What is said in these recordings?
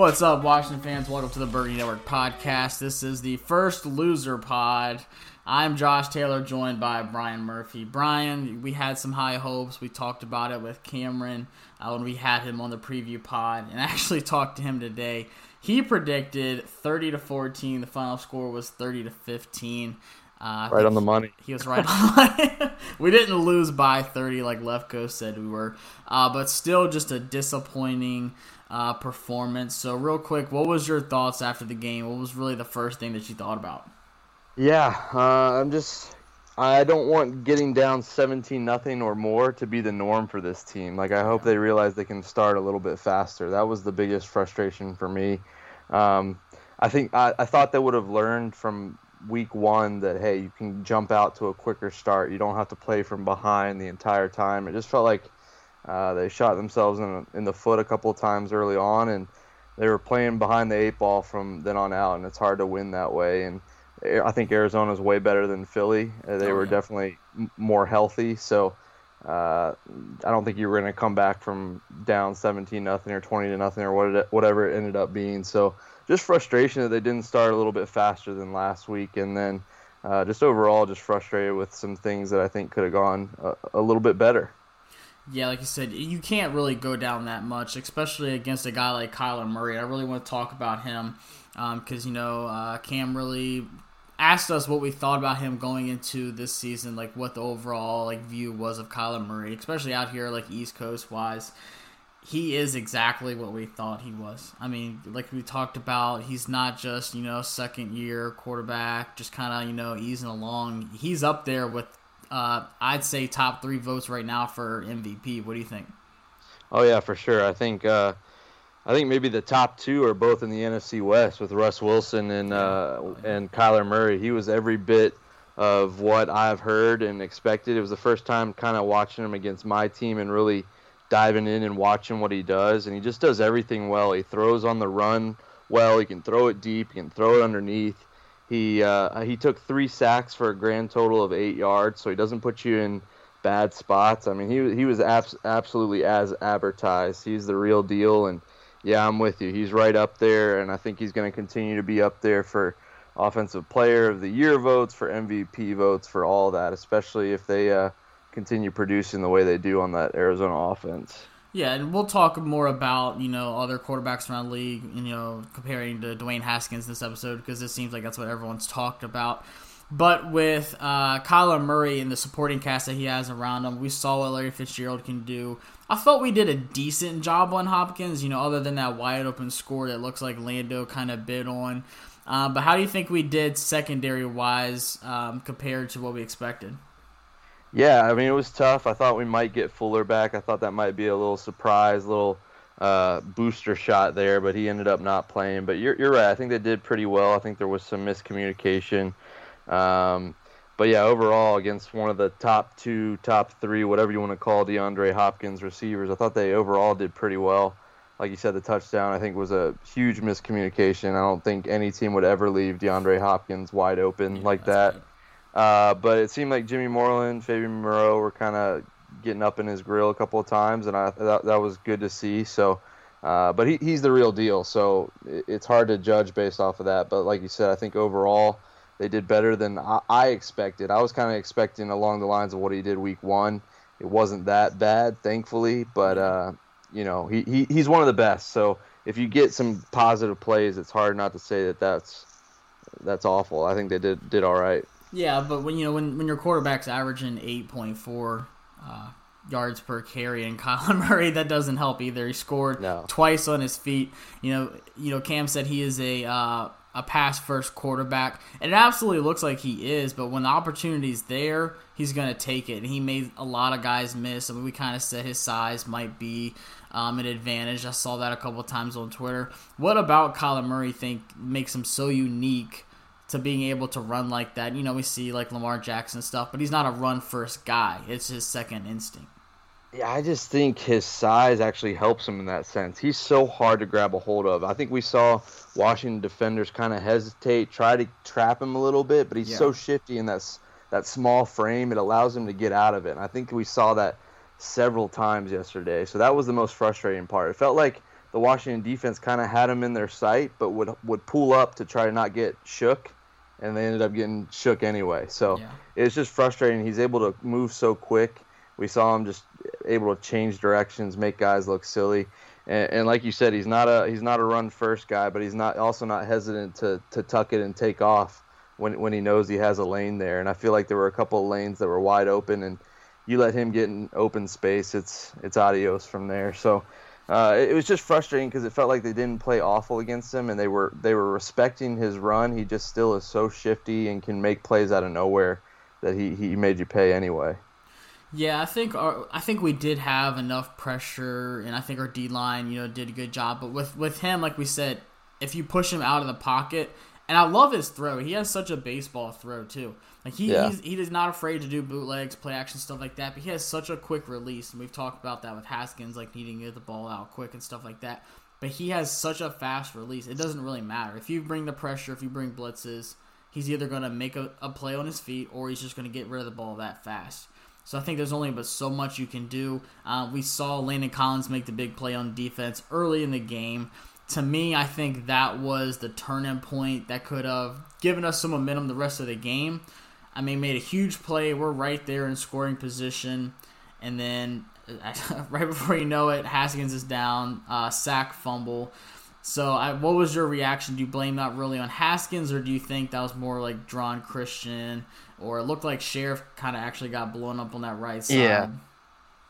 What's up, Washington fans? Welcome to the Birdie Network podcast. This is the first loser pod. I'm Josh Taylor, joined by Brian Murphy. Brian, we had some high hopes. We talked about it with Cameron uh, when we had him on the preview pod, and actually talked to him today. He predicted 30 to 14. The final score was 30 to 15. Uh, right on the money. He was right on. the money. we didn't lose by 30 like Lefko said we were, uh, but still just a disappointing uh, performance. So, real quick, what was your thoughts after the game? What was really the first thing that you thought about? Yeah, uh, I'm just. I don't want getting down 17 nothing or more to be the norm for this team. Like I hope they realize they can start a little bit faster. That was the biggest frustration for me. Um, I think I, I thought they would have learned from week one that hey, you can jump out to a quicker start. You don't have to play from behind the entire time. It just felt like uh, they shot themselves in, in the foot a couple of times early on, and they were playing behind the eight ball from then on out, and it's hard to win that way. And I think Arizona is way better than Philly. Uh, they oh, were yeah. definitely more healthy, so uh, I don't think you were going to come back from down 17 nothing or 20 to nothing or what it, whatever it ended up being. So just frustration that they didn't start a little bit faster than last week, and then uh, just overall just frustrated with some things that I think could have gone a, a little bit better. Yeah, like you said, you can't really go down that much, especially against a guy like Kyler Murray. I really want to talk about him because, um, you know, uh, Cam really asked us what we thought about him going into this season, like what the overall like view was of Kyler Murray, especially out here like East Coast wise. He is exactly what we thought he was. I mean, like we talked about, he's not just you know second year quarterback, just kind of you know easing along. He's up there with uh, I'd say top three votes right now for MVP. What do you think? Oh yeah, for sure. I think uh, I think maybe the top two are both in the NFC West with Russ Wilson and uh, and Kyler Murray. He was every bit of what I've heard and expected. It was the first time kind of watching him against my team and really diving in and watching what he does. And he just does everything well. He throws on the run well. He can throw it deep. He can throw it underneath. He uh, he took three sacks for a grand total of eight yards, so he doesn't put you in bad spots. I mean, he he was abs- absolutely as advertised. He's the real deal, and yeah, I'm with you. He's right up there, and I think he's going to continue to be up there for offensive player of the year votes, for MVP votes, for all that, especially if they uh, continue producing the way they do on that Arizona offense. Yeah, and we'll talk more about you know other quarterbacks around the league, you know, comparing to Dwayne Haskins this episode because it seems like that's what everyone's talked about. But with uh, Kyler Murray and the supporting cast that he has around him, we saw what Larry Fitzgerald can do. I felt we did a decent job on Hopkins, you know, other than that wide open score that looks like Landon kind of bid on. Uh, but how do you think we did secondary wise um, compared to what we expected? Yeah, I mean it was tough. I thought we might get Fuller back. I thought that might be a little surprise, little uh, booster shot there, but he ended up not playing. But you're you're right. I think they did pretty well. I think there was some miscommunication. Um, but yeah, overall against one of the top two, top three, whatever you want to call DeAndre Hopkins receivers, I thought they overall did pretty well. Like you said, the touchdown I think was a huge miscommunication. I don't think any team would ever leave DeAndre Hopkins wide open yeah, like that. Right. Uh, but it seemed like Jimmy Moreland, Fabian Moreau were kind of getting up in his grill a couple of times, and I that, that was good to see. So, uh, but he, he's the real deal. So it's hard to judge based off of that. But like you said, I think overall they did better than I, I expected. I was kind of expecting along the lines of what he did week one. It wasn't that bad, thankfully, but uh, you know he, he he's one of the best. So if you get some positive plays, it's hard not to say that that's that's awful. I think they did did all right. Yeah, but when you know when when your quarterback's averaging eight point four uh, yards per carry, and Kyler Murray, that doesn't help either. He scored no. twice on his feet. You know, you know, Cam said he is a uh, a pass first quarterback. And it absolutely looks like he is, but when the opportunity's there, he's going to take it. And he made a lot of guys miss. I mean, we kind of said his size might be um, an advantage. I saw that a couple times on Twitter. What about Kyler Murray think makes him so unique to being able to run like that? You know, we see like Lamar Jackson stuff, but he's not a run first guy. It's his second instinct. Yeah, I just think his size actually helps him in that sense. He's so hard to grab a hold of. I think we saw Washington defenders kind of hesitate, try to trap him a little bit, but he's yeah. so shifty in that that small frame. It allows him to get out of it. And I think we saw that several times yesterday. So that was the most frustrating part. It felt like the Washington defense kind of had him in their sight, but would would pull up to try to not get shook, and they ended up getting shook anyway. So yeah. it's just frustrating. He's able to move so quick. We saw him just able to change directions, make guys look silly. And, and, like you said, he's not a he's not a run first guy, but he's not also not hesitant to, to tuck it and take off when when he knows he has a lane there. And I feel like there were a couple of lanes that were wide open, and you let him get in open space, it's it's adios from there. So uh, it, it, was just frustrating because it felt like they didn't play awful against him, and they were they were respecting his run. He just still is so shifty and can make plays out of nowhere that he, he made you pay anyway. Yeah, I think our, I think we did have enough pressure, and I think our D line, you know, did a good job. But with with him, like we said, if you push him out of the pocket, and I love his throw. He has such a baseball throw too. Like he yeah. he's, he is not afraid to do bootlegs, play action stuff like that. But he has such a quick release, and we've talked about that with Haskins, like needing to get the ball out quick and stuff like that. But he has such a fast release. It doesn't really matter if you bring the pressure, if you bring blitzes. He's either going to make a, a play on his feet, or he's just going to get rid of the ball that fast. So I think there's only but so much you can do. Uh, we saw Landon Collins make the big play on defense early in the game. To me, I think that was the turning point that could have given us some momentum the rest of the game. I mean, made a huge play. We're right there in scoring position, and then right before you know it, Haskins is down, uh, sack, fumble. So, I, what was your reaction? Do you blame that really on Haskins, or do you think that was more like Geron Christian, or it looked like Scherff kind of actually got blown up on that right side? Yeah.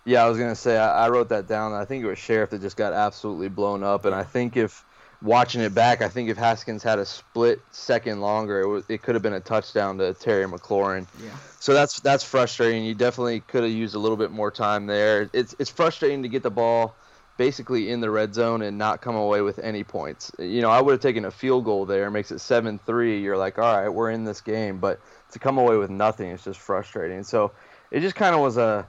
Yeah, I was gonna say I, I wrote that down. I think it was Scherff that just got absolutely blown up, and I think if watching it back, I think if Haskins had a split second longer, it, was, it could have been a touchdown to Terry McLaurin. Yeah. So that's that's frustrating. You definitely could have used a little bit more time there. It's it's frustrating to get the ball basically in the red zone and not come away with any points. You know, I would have taken a field goal there, makes it 7-3. You're like, all right, we're in this game, but to come away with nothing it's just frustrating. So it just kind of was a,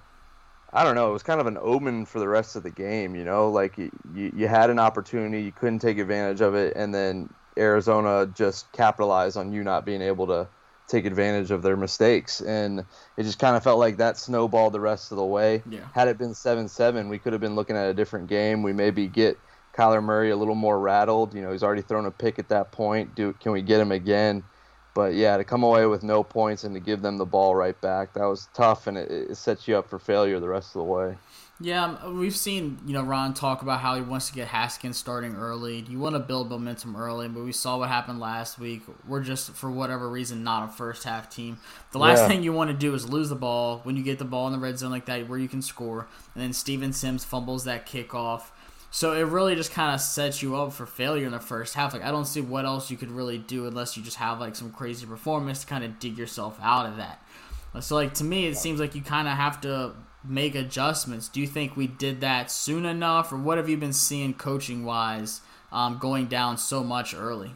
I don't know, it was kind of an omen for the rest of the game. You know, like you, you had an opportunity, you couldn't take advantage of it, and then Arizona just capitalized on you not being able to take advantage of their mistakes. And it just kind of felt like that snowballed the rest of the way. Yeah. Had it been 7 7, we could have been looking at a different game. We maybe get Kyler Murray a little more rattled. You know, he's already thrown a pick at that point. Do Can we get him again? But yeah, to come away with no points and to give them the ball right back, that was tough, and it, it sets you up for failure the rest of the way. Yeah, um, we've seen you know Ron talk about how he wants to get Haskins starting early. You want to build momentum early, but we saw what happened last week. We're just for whatever reason not a first half team. The last yeah. thing you want to do is lose the ball when you get the ball in the red zone like that, where you can score, and then Steven Sims fumbles that kickoff. So it really just kind of sets you up for failure in the first half. Like I don't see what else you could really do unless you just have like some crazy performance to kind of dig yourself out of that. So like to me, it seems like you kind of have to make adjustments. Do you think we did that soon enough, or what have you been seeing coaching wise um, going down so much early?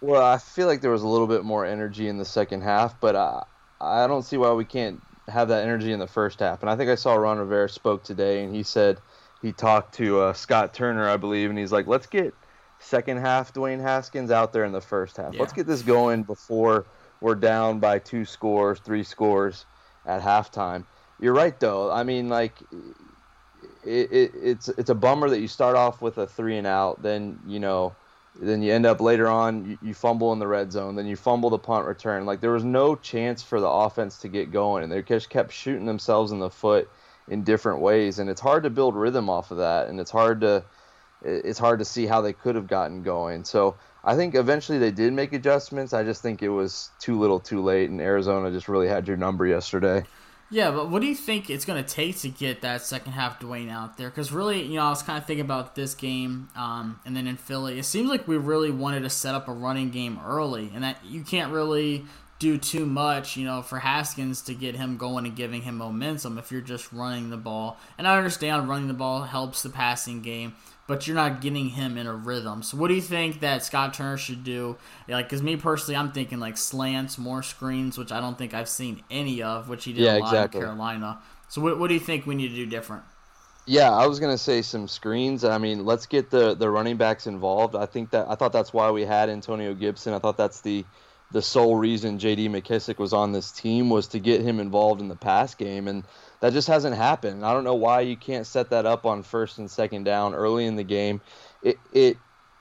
Well, I feel like there was a little bit more energy in the second half, but I, I don't see why we can't have that energy in the first half. And I think I saw Ron Rivera spoke today, and he said he talked to uh, Scott Turner, I believe, and he's like, let's get second half Dwayne Haskins out there in the first half. Yeah. Let's get this going before we're down by two scores, three scores at halftime. You're right, though. I mean, like, it, it, it's it's a bummer that you start off with a three and out, then you know, then you end up later on you, you, fumble in the red zone, then you fumble the punt return. Like there was no chance for the offense to get going, and they just kept shooting themselves in the foot in different ways, and it's hard to build rhythm off of that, and it's hard to it's hard to see how they could have gotten going. So I think eventually they did make adjustments. I just think it was too little, too late, and Arizona just really had your number yesterday. Yeah, but what do you think it's going to take to get that second half Dwayne out there? Because really, you know, I was kind of thinking about this game, um, and then in Philly, it seems like we really wanted to set up a running game early, and that you can't really do too much, you know, for Haskins to get him going and giving him momentum if you're just running the ball. And I understand running the ball helps the passing game, but you're not getting him in a rhythm. So what do you think that Scott Turner should do? Like, because me personally, I'm thinking like slants, more screens, which I don't think I've seen any of, which he did yeah, a lot exactly. in Carolina. So what, what do you think we need to do different? Yeah, I was gonna say some screens. I mean, let's get the the running backs involved. I think that I thought that's why we had Antonio Gibson. I thought that's the the sole reason J.D. McKissic was on this team was to get him involved in the pass game, and that just hasn't happened. I don't know why you can't set that up on first and second down early in the game. It it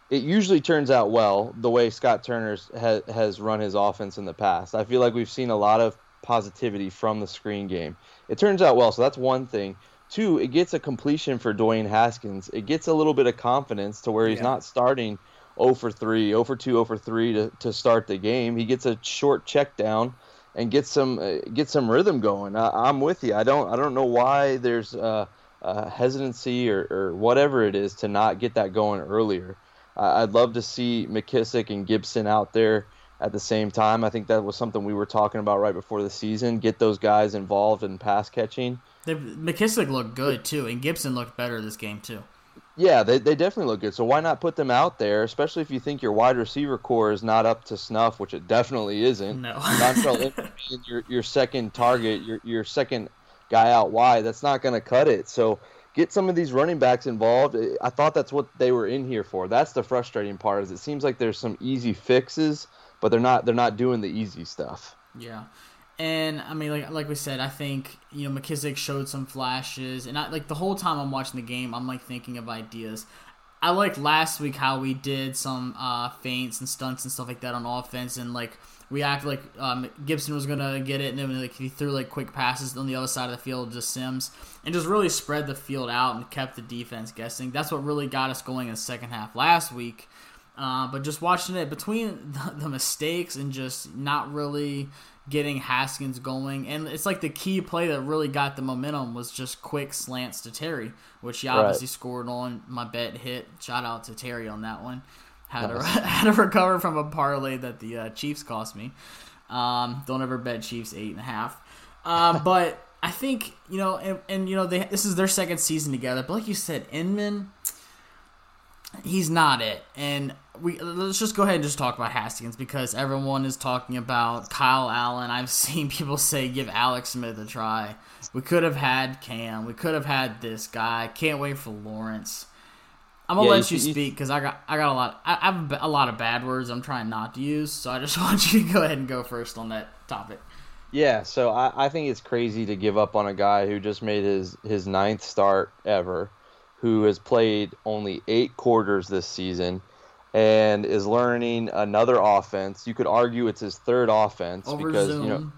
it usually turns out well the way Scott Turner has, has run his offense in the past. I feel like we've seen a lot of positivity from the screen game. It turns out well, so that's one thing. Two, it gets a completion for Dwayne Haskins. It gets a little bit of confidence to where he's yeah. not starting 0 for 3, 0 for 2, 0 for 3 to, to start the game. He gets a short check down and get some uh, get some rhythm going. I, am with you. I don't I don't know why there's uh, hesitancy or, or whatever it is to not get that going earlier. I'd love to see McKissic and Gibson out there at the same time. I think that was something we were talking about right before the season. Get those guys involved in pass catching. They, McKissic looked good too, and Gibson looked better this game too. Yeah, they, they definitely look good. So why not put them out there, especially if you think your wide receiver corps is not up to snuff, which it definitely isn't. No. your your second target, your your second guy out wide, that's not going to cut it. So get some of these running backs involved. I thought that's what they were in here for. That's the frustrating part. Is it seems like there's some easy fixes, but they're not they're not doing the easy stuff. Yeah. And I mean, like like we said, I think you know McKissic showed some flashes, and I like the whole time I'm watching the game, I'm like thinking of ideas. I like last week how we did some uh, feints and stunts and stuff like that on offense, and like we acted like um, Gibson was gonna get it, and then like he threw like quick passes on the other side of the field to Sims, and just really spread the field out and kept the defense guessing. That's what really got us going in the second half last week. Uh, but just watching it between the, the mistakes and just not really getting Haskins going. And it's like the key play that really got the momentum was just quick slants to Terry, which he obviously right. scored on. My bet hit. Shout out to Terry on that one. Had nice. to had to recover from a parlay that the uh, Chiefs cost me. Um, don't ever bet Chiefs eight and a half. Uh, but I think you know, and, and you know, they, this is their second season together. But like you said, Inman he's not it. And we let's just go ahead and just talk about Haskins because everyone is talking about Kyle Allen. I've seen people say give Alex Smith a try. We could have had Cam. We could have had this guy. Can't wait for Lawrence. I'm gonna yeah, let you, you speak because I got I got a lot I, I have a lot of bad words I'm trying not to use. So I just want you to go ahead and go first on that topic. Yeah, so I, I think it's crazy to give up on a guy who just made his his ninth start ever who has played only eight quarters this season and is learning another offense. You could argue it's his third offense Over because Zoom. you know,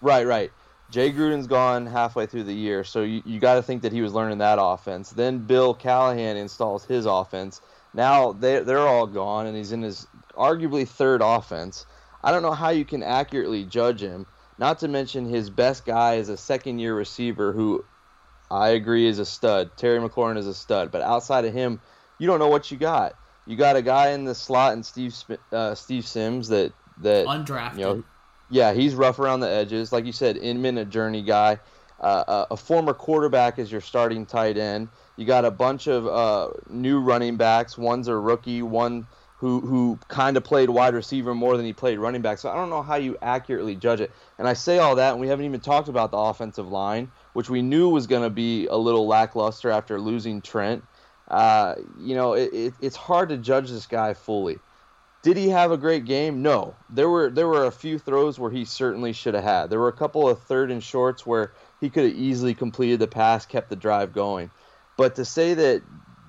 right, right. Jay Gruden's gone halfway through the year, so you, you got to think that he was learning that offense. Then Bill Callahan installs his offense. Now they they're all gone, and he's in his arguably third offense. I don't know how you can accurately judge him. Not to mention his best guy is a second year receiver who I agree is a stud. Terry McLaurin is a stud, but outside of him, you don't know what you got. You got a guy in the slot and Steve uh, Steve Sims that that undrafted. You know, yeah, he's rough around the edges. Like you said, Inman a journey guy. Uh, a former quarterback is your starting tight end. You got a bunch of uh, new running backs. One's a rookie. One who who kind of played wide receiver more than he played running back. So I don't know how you accurately judge it. And I say all that, and we haven't even talked about the offensive line which we knew was going to be a little lackluster after losing Trent. Uh, you know, it, it, it's hard to judge this guy fully. Did he have a great game? No. There were there were a few throws where he certainly should have had. There were a couple of third and shorts where he could have easily completed the pass, kept the drive going. But to say that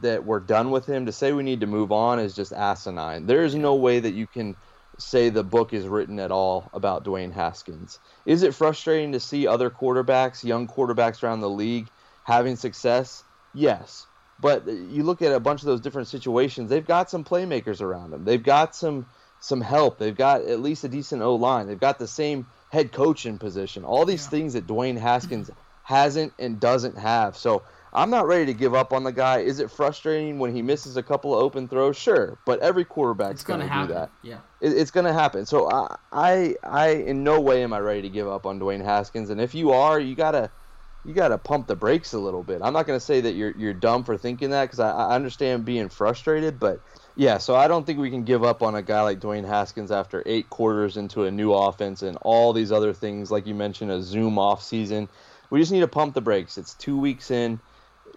that we're done with him, to say we need to move on is just asinine. There is no way that you can say the book is written at all about Dwayne Haskins. Is it frustrating to see other quarterbacks, young quarterbacks around the league, having success? Yes. But you look at a bunch of those different situations, they've got some playmakers around them. They've got some some help. They've got at least a decent O line. They've got the same head coaching position. All these yeah. things that Dwayne Haskins hasn't and doesn't have. So I'm not ready to give up on the guy. Is it frustrating when he misses a couple of open throws? Sure, but every quarterback's going to do that. Yeah, it, it's going to happen. So I, I, I, in no way am I ready to give up on Dwayne Haskins. And if you are, you gotta, you gotta pump the brakes a little bit. I'm not going to say that you're you're dumb for thinking that because I, I understand being frustrated, but yeah. So I don't think we can give up on a guy like Dwayne Haskins after eight quarters into a new offense and all these other things, like you mentioned, a Zoom off season. We just need to pump the brakes. It's two weeks in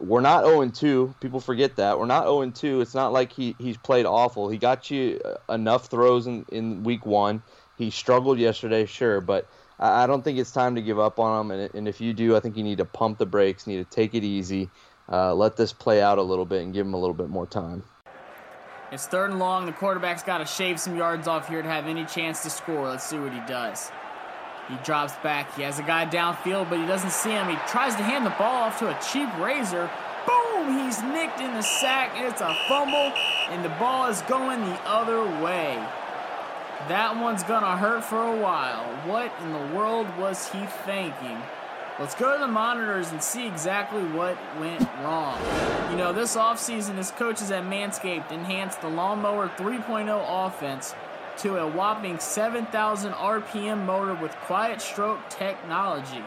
we're not 0 2. People forget that. We're not 0 2. It's not like he, he's played awful. He got you enough throws in, in week one. He struggled yesterday, sure, but I don't think it's time to give up on him. And, and if you do, I think you need to pump the brakes, need to take it easy, uh, let this play out a little bit, and give him a little bit more time. It's third and long. The quarterback's got to shave some yards off here to have any chance to score. Let's see what he does. He drops back. He has a guy downfield, but he doesn't see him. He tries to hand the ball off to a cheap razor. Boom! He's nicked in the sack, it's a fumble, and the ball is going the other way. That one's gonna hurt for a while. What in the world was he thinking? Let's go to the monitors and see exactly what went wrong. You know, this offseason, his coaches at Manscaped enhanced the Lawnmower 3.0 offense to a whopping 7,000 RPM motor with quiet stroke technology.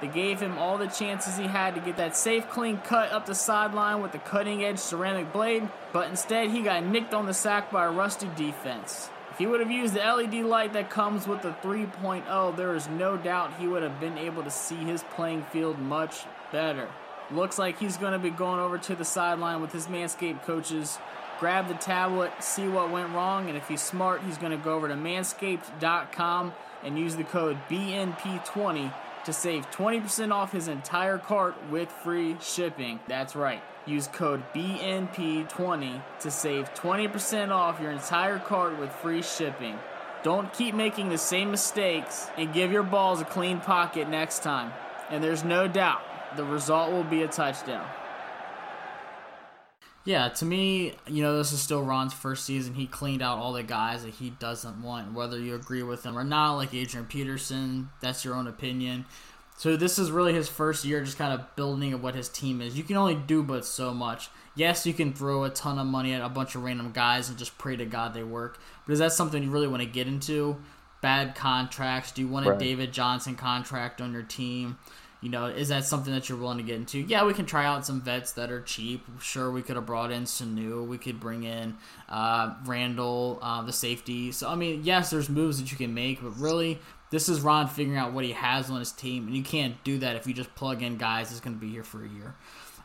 They gave him all the chances he had to get that safe, clean cut up the sideline with the cutting edge ceramic blade, but instead he got nicked on the sack by a rusty defense. If he would have used the LED light that comes with the 3.0, there is no doubt he would have been able to see his playing field much better. Looks like he's going to be going over to the sideline with his Manscaped coaches grab the tablet, see what went wrong, and if he's smart, he's going to go over to manscaped.com and use the code BNP20 to save 20% off his entire cart with free shipping. That's right. Use code BNP20 to save 20% off your entire cart with free shipping. Don't keep making the same mistakes and give your balls a clean pocket next time. And there's no doubt the result will be a touchdown. Yeah, to me, you know, this is still Ron's first season. He cleaned out all the guys that he doesn't want, whether you agree with him or not, like Adrian Peterson. That's your own opinion. So this is really his first year just kind of building of what his team is. You can only do but so much. Yes, you can throw a ton of money at a bunch of random guys and just pray to God they work. But is that something you really want to get into? Bad contracts? Do you want a right. David Johnson contract on your team? You know, is that something that you're willing to get into? Yeah, we can try out some vets that are cheap. Sure, we could have brought in Sanu. We could bring in uh, Randall, uh, the safety. So, I mean, yes, there's moves that you can make, but really, this is Ron figuring out what he has on his team, and you can't do that if you just plug in guys that's going to be here for a year.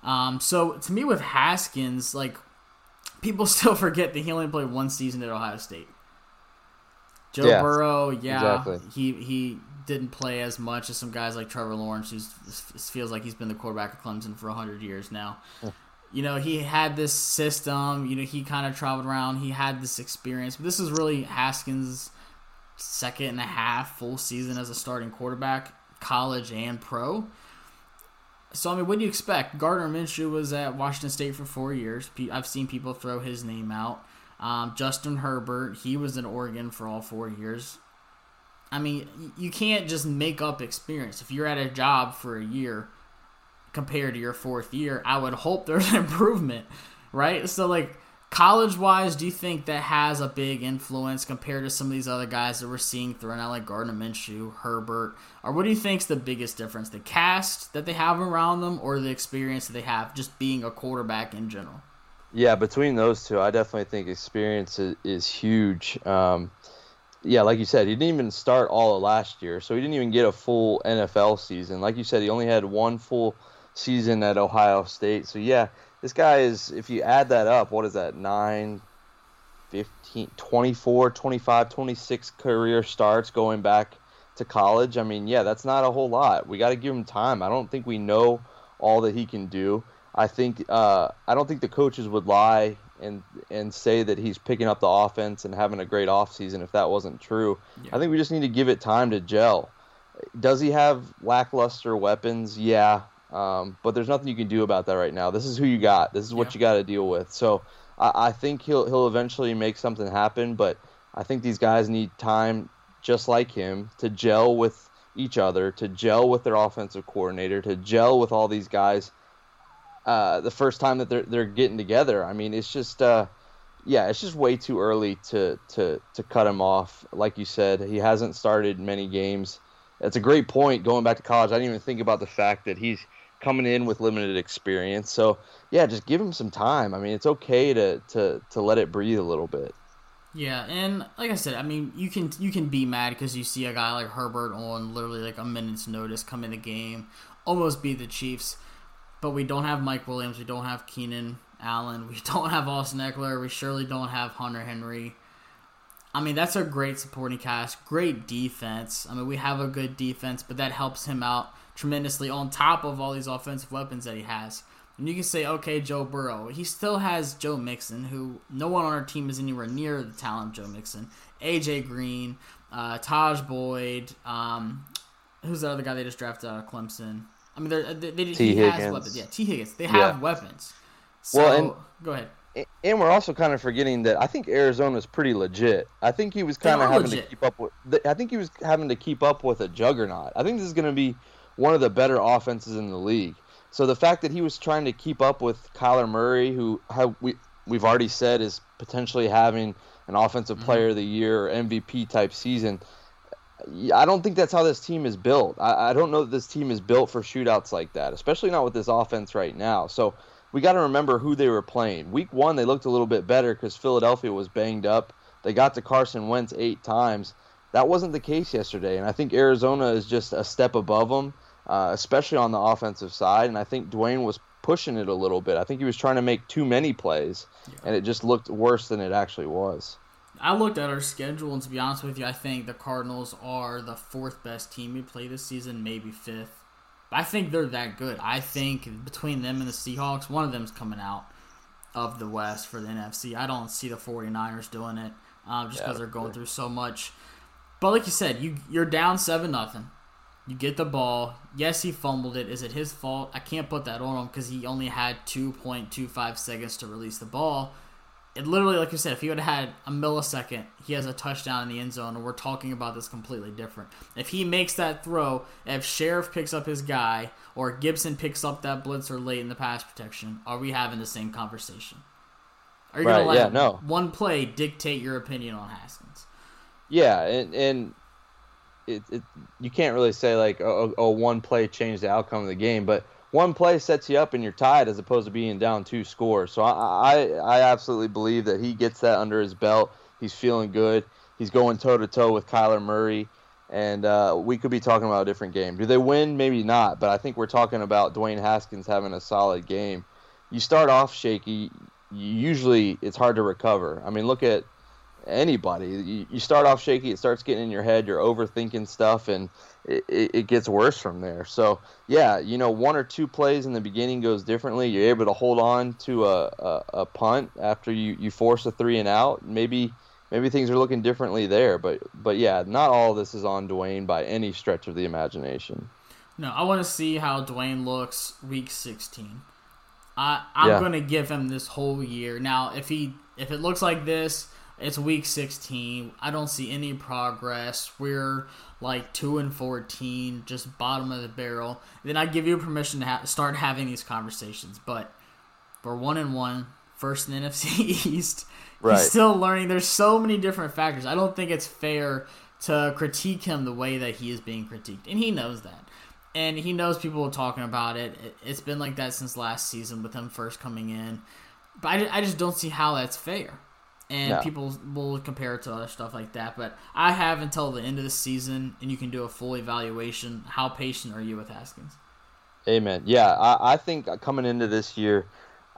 Um, so, to me, with Haskins, like, people still forget that he only played one season at Ohio State. Joe yeah, Burrow, yeah, exactly. he he didn't play as much as some guys like Trevor Lawrence, who feels like he's been the quarterback of Clemson for hundred years now. You know, he had this system. You know, he kind of traveled around. He had this experience. But this is really Haskins' second and a half full season as a starting quarterback, college and pro. So I mean, what do you expect? Gardner Minshew was at Washington State for four years. I've seen people throw his name out. Um, Justin Herbert, he was in Oregon for all four years. I mean, you can't just make up experience. If you're at a job for a year compared to your fourth year, I would hope there's an improvement, right? So, like, college wise, do you think that has a big influence compared to some of these other guys that we're seeing thrown out, like Gardner Minshew, Herbert? Or what do you think is the biggest difference? The cast that they have around them or the experience that they have just being a quarterback in general? Yeah, between those two, I definitely think experience is, is huge. Um, yeah, like you said, he didn't even start all of last year, so he didn't even get a full NFL season. Like you said, he only had one full season at Ohio State. So yeah, this guy is if you add that up, what is that? 9 15 24, 25, 26 career starts going back to college. I mean, yeah, that's not a whole lot. We got to give him time. I don't think we know all that he can do. I think uh, I don't think the coaches would lie and and say that he's picking up the offense and having a great offseason if that wasn't true. Yeah. I think we just need to give it time to gel. Does he have lackluster weapons? Yeah. Um, but there's nothing you can do about that right now. This is who you got. This is what yeah. you got to deal with. So I, I, think he'll he'll eventually make something happen. But I think these guys need time just like him, to gel with each other, to gel with their offensive coordinator, to gel with all these guys. Uh, the first time that they're they're getting together, I mean, it's just uh, yeah, it's just way too early to to to cut him off. Like you said, he hasn't started many games. It's a great point. Going back to college, I didn't even think about the fact that he's coming in with limited experience. So yeah, just give him some time. I mean, it's okay to to to let it breathe a little bit. Yeah, and like I said, I mean, you can you can be mad because you see a guy like Herbert on literally like a minute's notice come in the game, almost beat the Chiefs, but we don't have Mike Williams, we don't have Keenan Allen, we don't have Austin Ekeler, we surely don't have Hunter Henry. I mean, that's a great supporting cast, great defense. I mean, we have a good defense, but that helps him out tremendously on top of all these offensive weapons that he has. And you can say, okay, Joe Burrow. He still has Joe Mixon, who no one on our team is anywhere near the talent of Joe Mixon. AJ Green, uh, Tajh Boyd. Um, who's the other guy they just drafted out of Clemson? I mean, they, they, T. he Higgins. has weapons. Yeah, Tee Higgins. They have Yeah. weapons. So, Well, and- go ahead. And we're also kind of forgetting that I think Arizona's pretty legit. I think he was kind of having legit. to keep up with. I think he was having to keep up with a juggernaut. I think this is going to be one of the better offenses in the league. So the fact that he was trying to keep up with Kyler Murray, who we we've already said is potentially having an offensive Mm-hmm. player of the year or MVP type season. I don't think that's how this team is built. I, I don't know that this team is built for shootouts like that, especially not with this offense right now. So we got to remember who they were playing. Week one, they looked a little bit better because Philadelphia was banged up. They got to Carson Wentz eight times. That wasn't the case yesterday, and I think Arizona is just a step above them, uh, especially on the offensive side. And I think Dwayne was pushing it a little bit. I think he was trying to make too many plays, and it just looked worse than it actually was. I looked at our schedule, and to be honest with you, I think the Cardinals are the fourth best team we play this season, maybe fifth. I think they're that good. I think between them and the Seahawks, one of them's coming out of the West for the NFC. I don't see the 49ers doing it um, just because Yeah, they're going sure. through so much. But like you said, you you're down seven nothing. You get the ball. Yes, he fumbled it. Is it his fault? I can't put that on him because he only had 2.25 seconds to release the ball it literally, like you said, if he would have had a millisecond, he has a touchdown in the end zone, and we're talking about this completely different. If he makes that throw, if Scherff picks up his guy, or Gibson picks up that blitzer late in the pass protection, are we having the same conversation? Are you Right, gonna let yeah, no. one play dictate your opinion on Haskins? Yeah, and and it, it you can't really say like oh, oh one play changed the outcome of the game, but one play sets you up and you're tied as opposed to being down two scores. So I I, I absolutely believe that he gets that under his belt. He's feeling good. He's going toe to toe with Kyler Murray, and uh, we could be talking about a different game. Do they win? Maybe not, but I think we're talking about Dwayne Haskins having a solid game. You start off shaky. Usually, it's hard to recover. I mean, look at anybody. You, you start off shaky, it starts getting in your head, you're overthinking stuff, and it, it, gets worse from there. So, yeah, you know, one or two plays in the beginning goes differently. You're able to hold on to a, a, a punt after you, you force a three and out. Maybe maybe things are looking differently there, but but yeah, not all of this is on Dwayne by any stretch of the imagination. No, I want to see how Dwayne looks week 16. I I'm Yeah. going to give him this whole year. Now, if he if it looks like this, it's week 16. I don't see any progress. We're like 2 and 14, just bottom of the barrel. Then I give you permission to ha- start having these conversations, but we're 1 and 1, first in the NFC East. Right. He's still learning. There's so many different factors. I don't think it's fair to critique him the way that he is being critiqued, and he knows that. And he knows people are talking about it. It- It's been like that since last season with him first coming in. But I, I just don't see how that's fair. And No. people will compare it to other stuff like that. But I have until the end of the season, and you can do a full evaluation. How patient are you with Haskins? Amen. Yeah, I, I think coming into this year,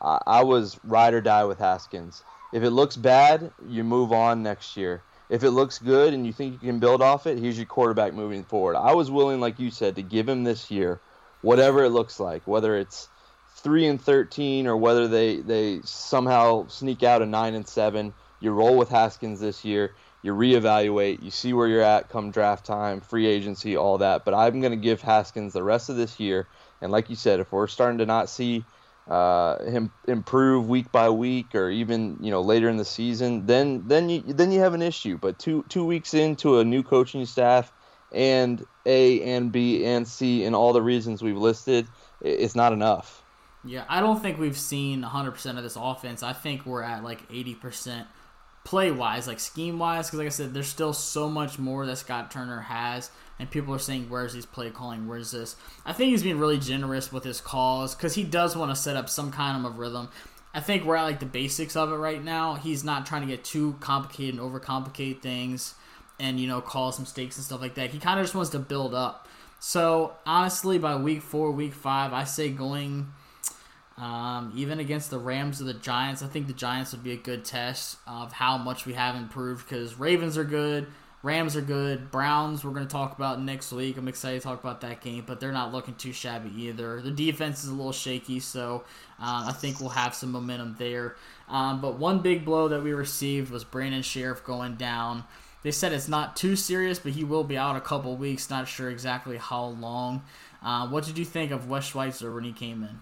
I, I was ride or die with Haskins. If it looks bad, you move on next year. If it looks good and you think you can build off it, here's your quarterback moving forward. I was willing, like you said, to give him this year, whatever it looks like, whether it's three and thirteen or whether they they somehow sneak out a nine and seven. You roll with Haskins this year. You reevaluate. You see where you're at come draft time, free agency, all that. But I'm going to give Haskins the rest of this year. And like you said, if we're starting to not see uh, him improve week by week or even you know later in the season, then then you then you have an issue. But two two weeks into a new coaching staff and A and B and C and all the reasons we've listed, it's not enough. Yeah, I don't think we've seen 100% of this offense. I think we're at like 80% play wise, like scheme wise, because like I said, there's still so much more that Scott Turner has, and people are saying, "Where's his play calling? Where's this?" I think he's being really generous with his calls because he does want to set up some kind of a rhythm. I think we're at like the basics of it right now. He's not trying to get too complicated and overcomplicate things, and you know, call some mistakes and stuff like that. He kind of just wants to build up. So honestly, by week four, week five, I say going um, even against the Rams or the Giants, I think the Giants would be a good test of how much we have improved because Ravens are good, Rams are good, Browns we're going to talk about next week. I'm excited to talk about that game, but they're not looking too shabby either. The defense is a little shaky, so uh, I think we'll have some momentum there. Um, but one big blow that we received was Brandon Scherff going down. They said it's not too serious, but he will be out a couple weeks. Not sure exactly how long. Uh, what did you think of Wes Schweitzer when he came in?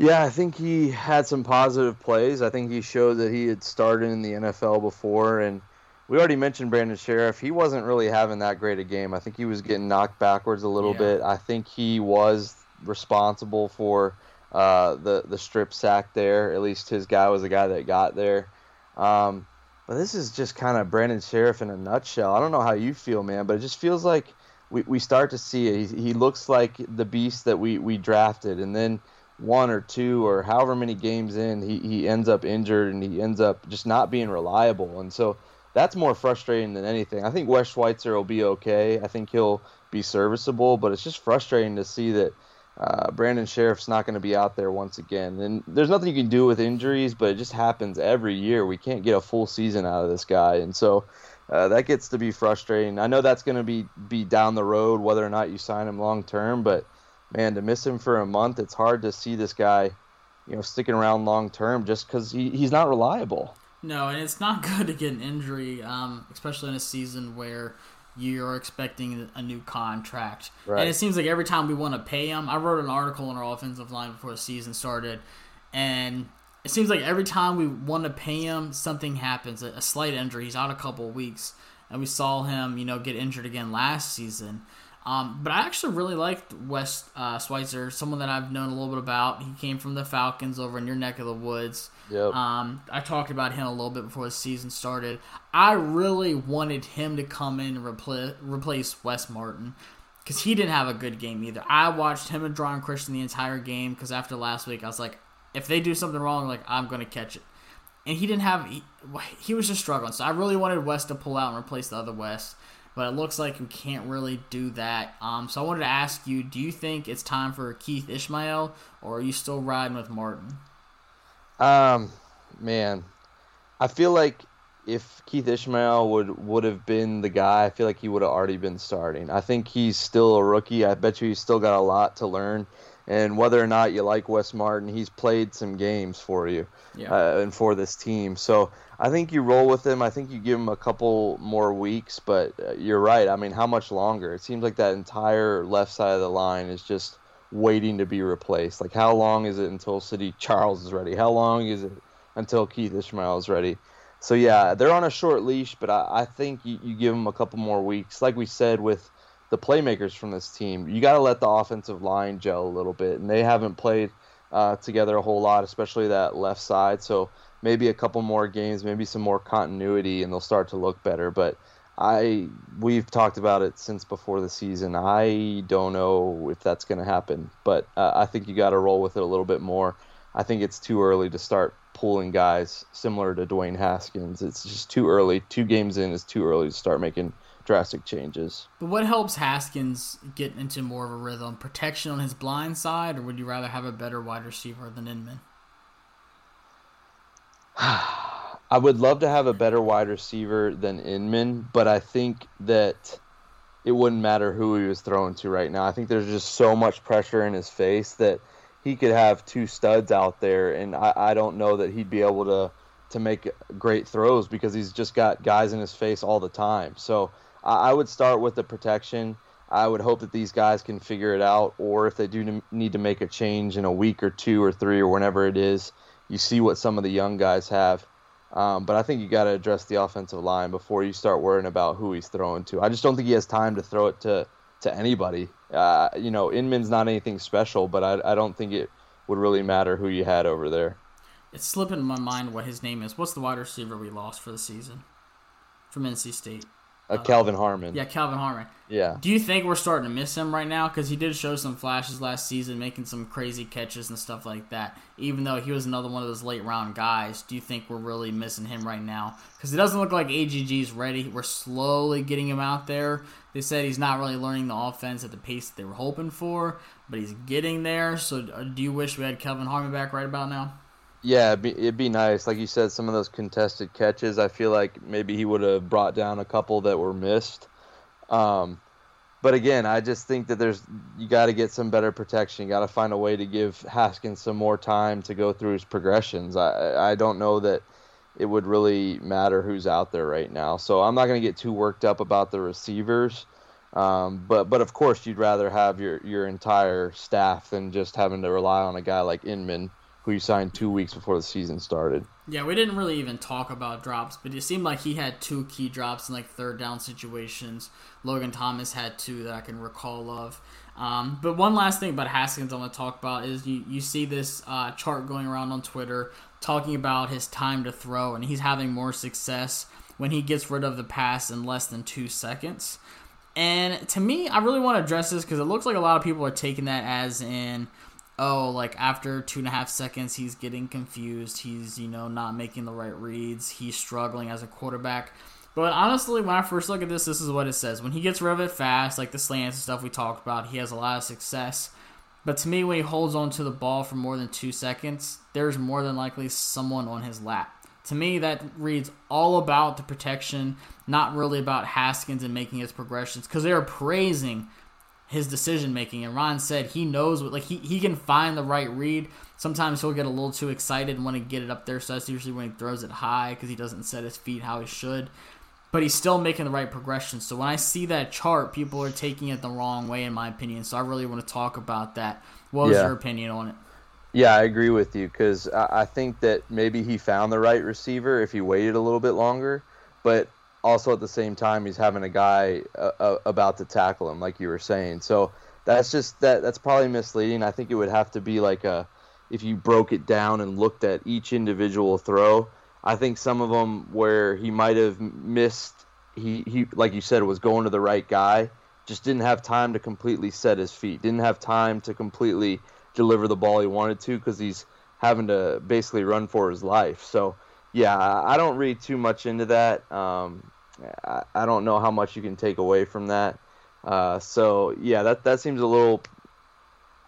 Yeah, I think he had some positive plays. I think he showed that he had started in the NFL before, and we already mentioned Brandon Scherff. He wasn't really having that great a game. I think he was getting knocked backwards a little yeah. bit. I think he was responsible for uh, the the strip sack there. At least his guy was the guy that got there. Um, but this is just kind of Brandon Scherff in a nutshell. I don't know how you feel, man, but it just feels like we, we start to see it. He, he looks like the beast that we, we drafted, and then – one or two or however many games in, he, he ends up injured and he ends up just not being reliable. And so that's more frustrating than anything. I think Wes Schweitzer will be okay. I think he'll be serviceable, but it's just frustrating to see that uh, Brandon Scherff's not going to be out there once again. And there's nothing you can do with injuries, but it just happens every year. We can't get a full season out of this guy. And so uh, that gets to be frustrating. I know that's going to be, be down the road, whether or not you sign him long term, but – man, to miss him for a month, it's hard to see this guy, you know, sticking around long term just because he, he's not reliable. No, and it's not good to get an injury, um, especially in a season where you're expecting a new contract. Right. And it seems like every time we want to pay him, I wrote an article on our offensive line before the season started, and it seems like every time we want to pay him, something happens. A, a slight injury. He's out a couple of weeks, and we saw him, you know, get injured again last season. Um, but I actually really liked Wes uh, Schweitzer, someone that I've known a little bit about. He came from the Falcons over in your neck of the woods. Yep. Um, I talked about him a little bit before the season started. I really wanted him to come in and repl- replace Wes Martin because he didn't have a good game either. I watched him and Geron Christian the entire game because after last week, I was like, if they do something wrong, like I'm going to catch it. And he didn't have, he, he was just struggling. So I really wanted Wes to pull out and replace the other Wes but it looks like we can't really do that. Um, so I wanted to ask you: Do you think it's time for Keith Ismael, or are you still riding with Martin? Um, man, I feel like if Keith Ismael would would have been the guy, I feel like he would have already been starting. I think he's still a rookie. I bet you he's still got a lot to learn. And whether or not you like Wes Martin, he's played some games for you yeah. uh, and for this team. So I think you roll with him. I think you give him a couple more weeks, but uh, you're right. I mean, how much longer? It seems like that entire left side of the line is just waiting to be replaced. Like, how long is it until Saahdiq Charles is ready? How long is it until Keith Ismael is ready? So, yeah, they're on a short leash, but I, I think you, you give them a couple more weeks. Like we said with the playmakers from this team, you got to let the offensive line gel a little bit, and they haven't played uh, together a whole lot, especially that left side. So, maybe a couple more games, maybe some more continuity, and they'll start to look better. But I we've talked about it since before the season. I don't know if that's going to happen, but uh, I think you got to roll with it a little bit more. I think it's too early to start pulling guys similar to Dwayne Haskins. It's just too early. Two games in is too early to start making drastic changes. But what helps Haskins get into more of a rhythm? Protection on his blind side, or would you rather have a better wide receiver than Inman? I would love to have a better wide receiver than Inman, but I think that it wouldn't matter who he was throwing to right now. I think there's just so much pressure in his face that he could have two studs out there, and I, I don't know that he'd be able to to make great throws because he's just got guys in his face all the time. So I, would start with the protection. I would hope that these guys can figure it out, or if they do need to make a change in a week or two or three or whenever it is, you see what some of the young guys have. Um, but I think you got to address the offensive line before you start worrying about who he's throwing to. I just don't think he has time to throw it to to anybody. Uh, you know, Inman's not anything special, but I, I don't think it would really matter who you had over there. It's slipping my mind what his name is. What's the wide receiver we lost for the season from NC State? Uh, Kelvin Harmon. Yeah, Kelvin Harmon. Yeah. Do you think we're starting to miss him right now? Because he did show some flashes last season, making some crazy catches and stuff like that. Even though he was another one of those late round guys, do you think we're really missing him right now? Because it doesn't look like AGG's ready. We're slowly getting him out there. They said he's not really learning the offense at the pace that they were hoping for, but he's getting there. So uh, do you wish we had Kelvin Harmon back right about now? Yeah, it'd be, it'd be nice. Like you said, some of those contested catches, I feel like maybe he would have brought down a couple that were missed. Um, but again, I just think that there's you got to get some better protection. You got to find a way to give Haskins some more time to go through his progressions. I I don't know that it would really matter who's out there right now. So I'm not going to get too worked up about the receivers. Um, but but of course, you'd rather have your your entire staff than just having to rely on a guy like Inman who you signed two weeks before the season started. Yeah, we didn't really even talk about drops, but it seemed like he had two key drops in like third down situations. Logan Thomas had two that I can recall of. Um, but one last thing about Haskins I want to talk about is you, you see this uh, chart going around on Twitter talking about his time to throw, and he's having more success when he gets rid of the pass in less than two seconds. And to me, I really want to address this because it looks like a lot of people are taking that as in – oh, like after two and a half seconds, he's getting confused. He's, you know, not making the right reads. He's struggling as a quarterback. But honestly, when I first look at this, this is what it says. When he gets rid of it fast, like the slants and stuff we talked about, he has a lot of success. But to me, when he holds on to the ball for more than two seconds, there's more than likely someone on his lap. To me, that reads all about the protection, not really about Haskins and making his progressions, because they're praising his decision making. And Ron said he knows what like he, he can find the right read. Sometimes he'll get a little too excited and want to get it up there, so that's usually when he throws it high because he doesn't set his feet how he should. But he's still making the right progression. So when I see that chart, people are taking it the wrong way, in my opinion. So I really want to talk about that. What was yeah. your opinion on it? Yeah, I agree with you because I think that maybe he found the right receiver if he waited a little bit longer. But also at the same time he's having a guy uh, uh, about to tackle him, like you were saying. So that's just that that's probably misleading. I think it would have to be like a if you broke it down and looked at each individual throw. I think some of them where he might have missed, he he like you said was going to the right guy, just didn't have time to completely set his feet, didn't have time to completely deliver the ball he wanted to because he's having to basically run for his life. So yeah, I don't read too much into that. Um, I, I, don't know how much you can take away from that. Uh, so yeah, that that seems a little.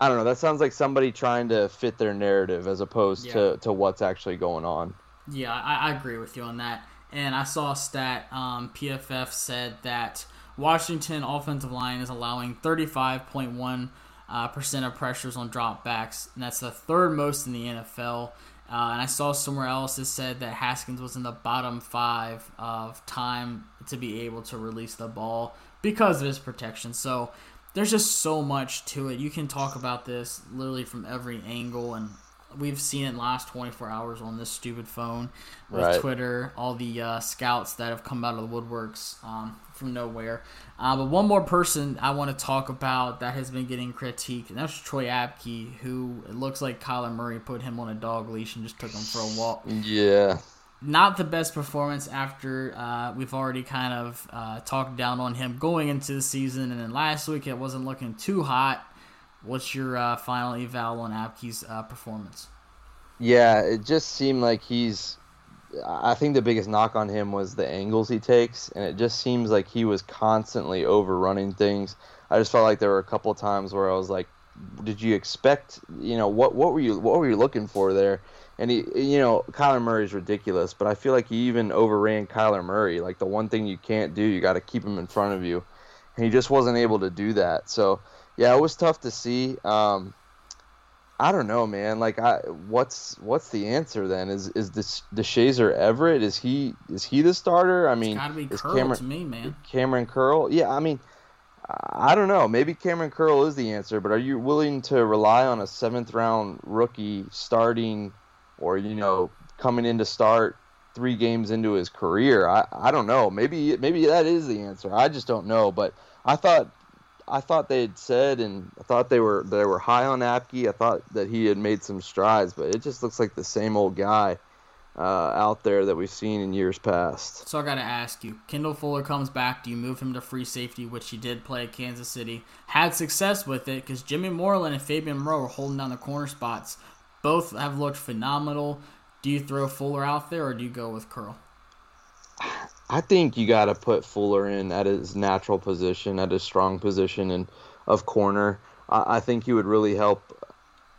I don't know. That sounds like somebody trying to fit their narrative as opposed yeah. to, to what's actually going on. Yeah, I, I, agree with you on that. And I saw a stat. Um, PFF said that Washington offensive line is allowing 35.1 uh, percent of pressures on dropbacks, and that's the third most in the NFL. Uh, and I saw somewhere else it said that Haskins was in the bottom five of time to be able to release the ball because of his protection. So there's just so much to it. You can talk about this literally from every angle, and we've seen it in the last 24 hours on this stupid phone with right. Twitter, all the uh, scouts that have come out of the woodworks um, from nowhere. Uh, but one more person I want to talk about that has been getting critique, and that's Troy Apke, who it looks like Kyler Murray put him on a dog leash and just took him for a walk. Yeah. Not the best performance after uh, we've already kind of uh, talked down on him going into the season, and then last week it wasn't looking too hot. What's your uh, final eval on Apke's uh, performance? Yeah, it just seemed like he's I think the biggest knock on him was the angles he takes, and it just seems like he was constantly overrunning things. I just felt like there were a couple times where I was like, "Did you expect? You know, what what were you what were you looking for there?" And he, you know, Kyler Murray's ridiculous, but I feel like he even overran Kyler Murray. Like the one thing you can't do, you got to keep him in front of you, and he just wasn't able to do that. So, yeah, it was tough to see. Um, I don't know, man. Like, I what's what's the answer then? Is is this Deshazor Everett? Is he is he the starter? I mean, it's gotta be is Curl Kamren, to me, man. Kamren Curl? Yeah, I mean, I don't know. Maybe Kamren Curl is the answer, but are you willing to rely on a seventh round rookie starting, or you know, coming in to start three games into his career? I, I don't know. Maybe maybe that is the answer. I just don't know. But I thought I thought they had said, and I thought they were they were high on Apke. I thought that he had made some strides, but it just looks like the same old guy uh, out there that we've seen in years past. So I got to ask you, Kendall Fuller comes back. Do you move him to free safety, which he did play at Kansas City? Had success with it because Jimmy Moreland and Fabian Moreau were holding down the corner spots. Both have looked phenomenal. Do you throw Fuller out there, or do you go with Curl? I think you got to put Fuller in at his natural position, at his strong position, and of corner. I, I think you would really help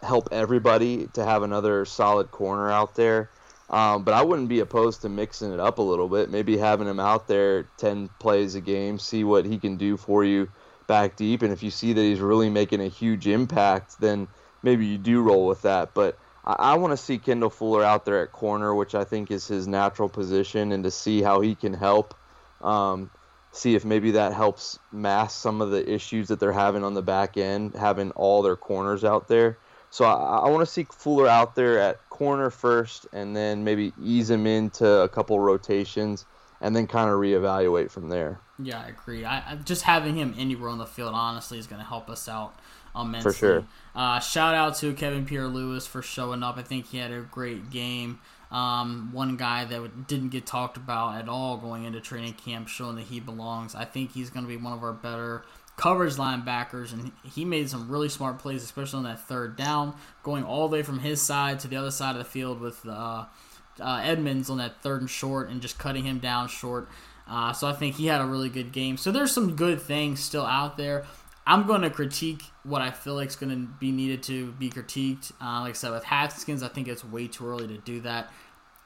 help everybody to have another solid corner out there. Um, but I wouldn't be opposed to mixing it up a little bit. Maybe having him out there 10 plays a game, see what he can do for you back deep. And if you see that he's really making a huge impact, then maybe you do roll with that. But I, I want to see Kendall Fuller out there at corner, which I think is his natural position, and to see how he can help. Um, see if maybe that helps mask some of the issues that they're having on the back end, having all their corners out there. So I, I want to see Fuller out there at corner first, and then maybe ease him into a couple rotations, and then kind of reevaluate from there. Yeah, I agree. I, just having him anywhere on the field honestly is going to help us out immensely. For sure. Uh, shout out to Kevin Pierre-Louis for showing up. I think he had a great game. Um, one guy that didn't get talked about at all going into training camp, showing that he belongs. I think he's going to be one of our better coverage linebackers, and he made some really smart plays, especially on that third down, going all the way from his side to the other side of the field with uh, uh, Edmonds on that third and short, and just cutting him down short. Uh, so I think he had a really good game. So there's some good things still out there. I'm going to critique what I feel like is going to be needed to be critiqued. Uh, like I said, with Haskins, I think it's way too early to do that.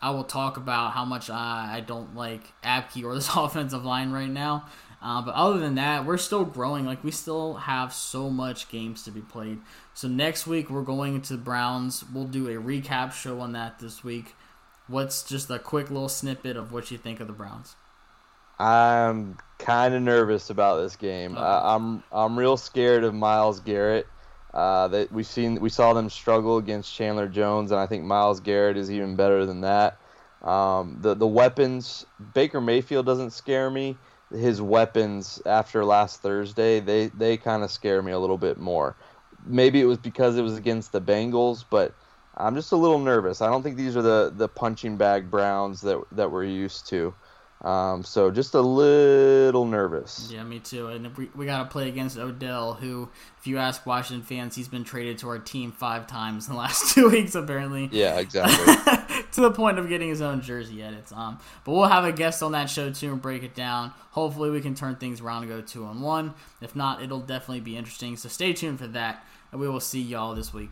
I will talk about how much I, I don't like Apke or this offensive line right now. Uh, but other than that, we're still growing. Like we still have so much games to be played. So next week we're going into the Browns. We'll do a recap show on that this week. What's just a quick little snippet of what you think of the Browns? I'm kind of nervous about this game. I, I'm I'm real scared of Myles Garrett. Uh, that we've seen we saw them struggle against Chandler Jones, and I think Myles Garrett is even better than that. Um, the the weapons Baker Mayfield doesn't scare me. His weapons after last Thursday they they kind of scare me a little bit more. Maybe it was because it was against the Bengals, but I'm just a little nervous. I don't think these are the the punching bag Browns that that we're used to. Um, so just a little nervous. Yeah, me too. And we, we got to play against Odell, who, if you ask Washington fans, he's been traded to our team five times in the last two weeks, apparently. Yeah, exactly. to the point of getting his own jersey edits. Um, but we'll have a guest on that show too and break it down. Hopefully, we can turn things around and go two on one. If not, it'll definitely be interesting. So stay tuned for that, and we will see y'all this week.